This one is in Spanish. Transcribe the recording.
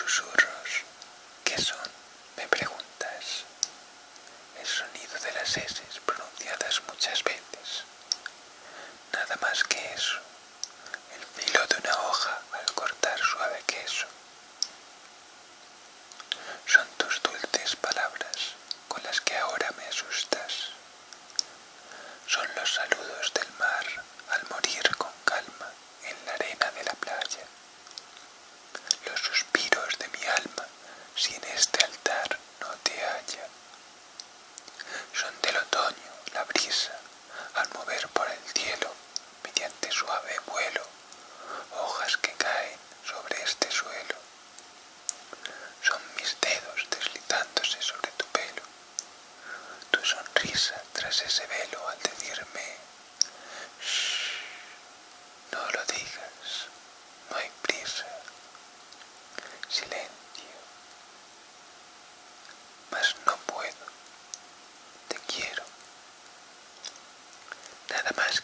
susurros. ¿Qué son? Me preguntas. El sonido de las S pronunciadas muchas veces. Nada más que eso. Suave vuelo hojas que caen sobre este suelo. Son mis dedos deslizándose sobre tu pelo, tu sonrisa tras ese velo al decirme, Shh, no lo digas, no hay prisa, silencio, mas no puedo, te quiero, nada más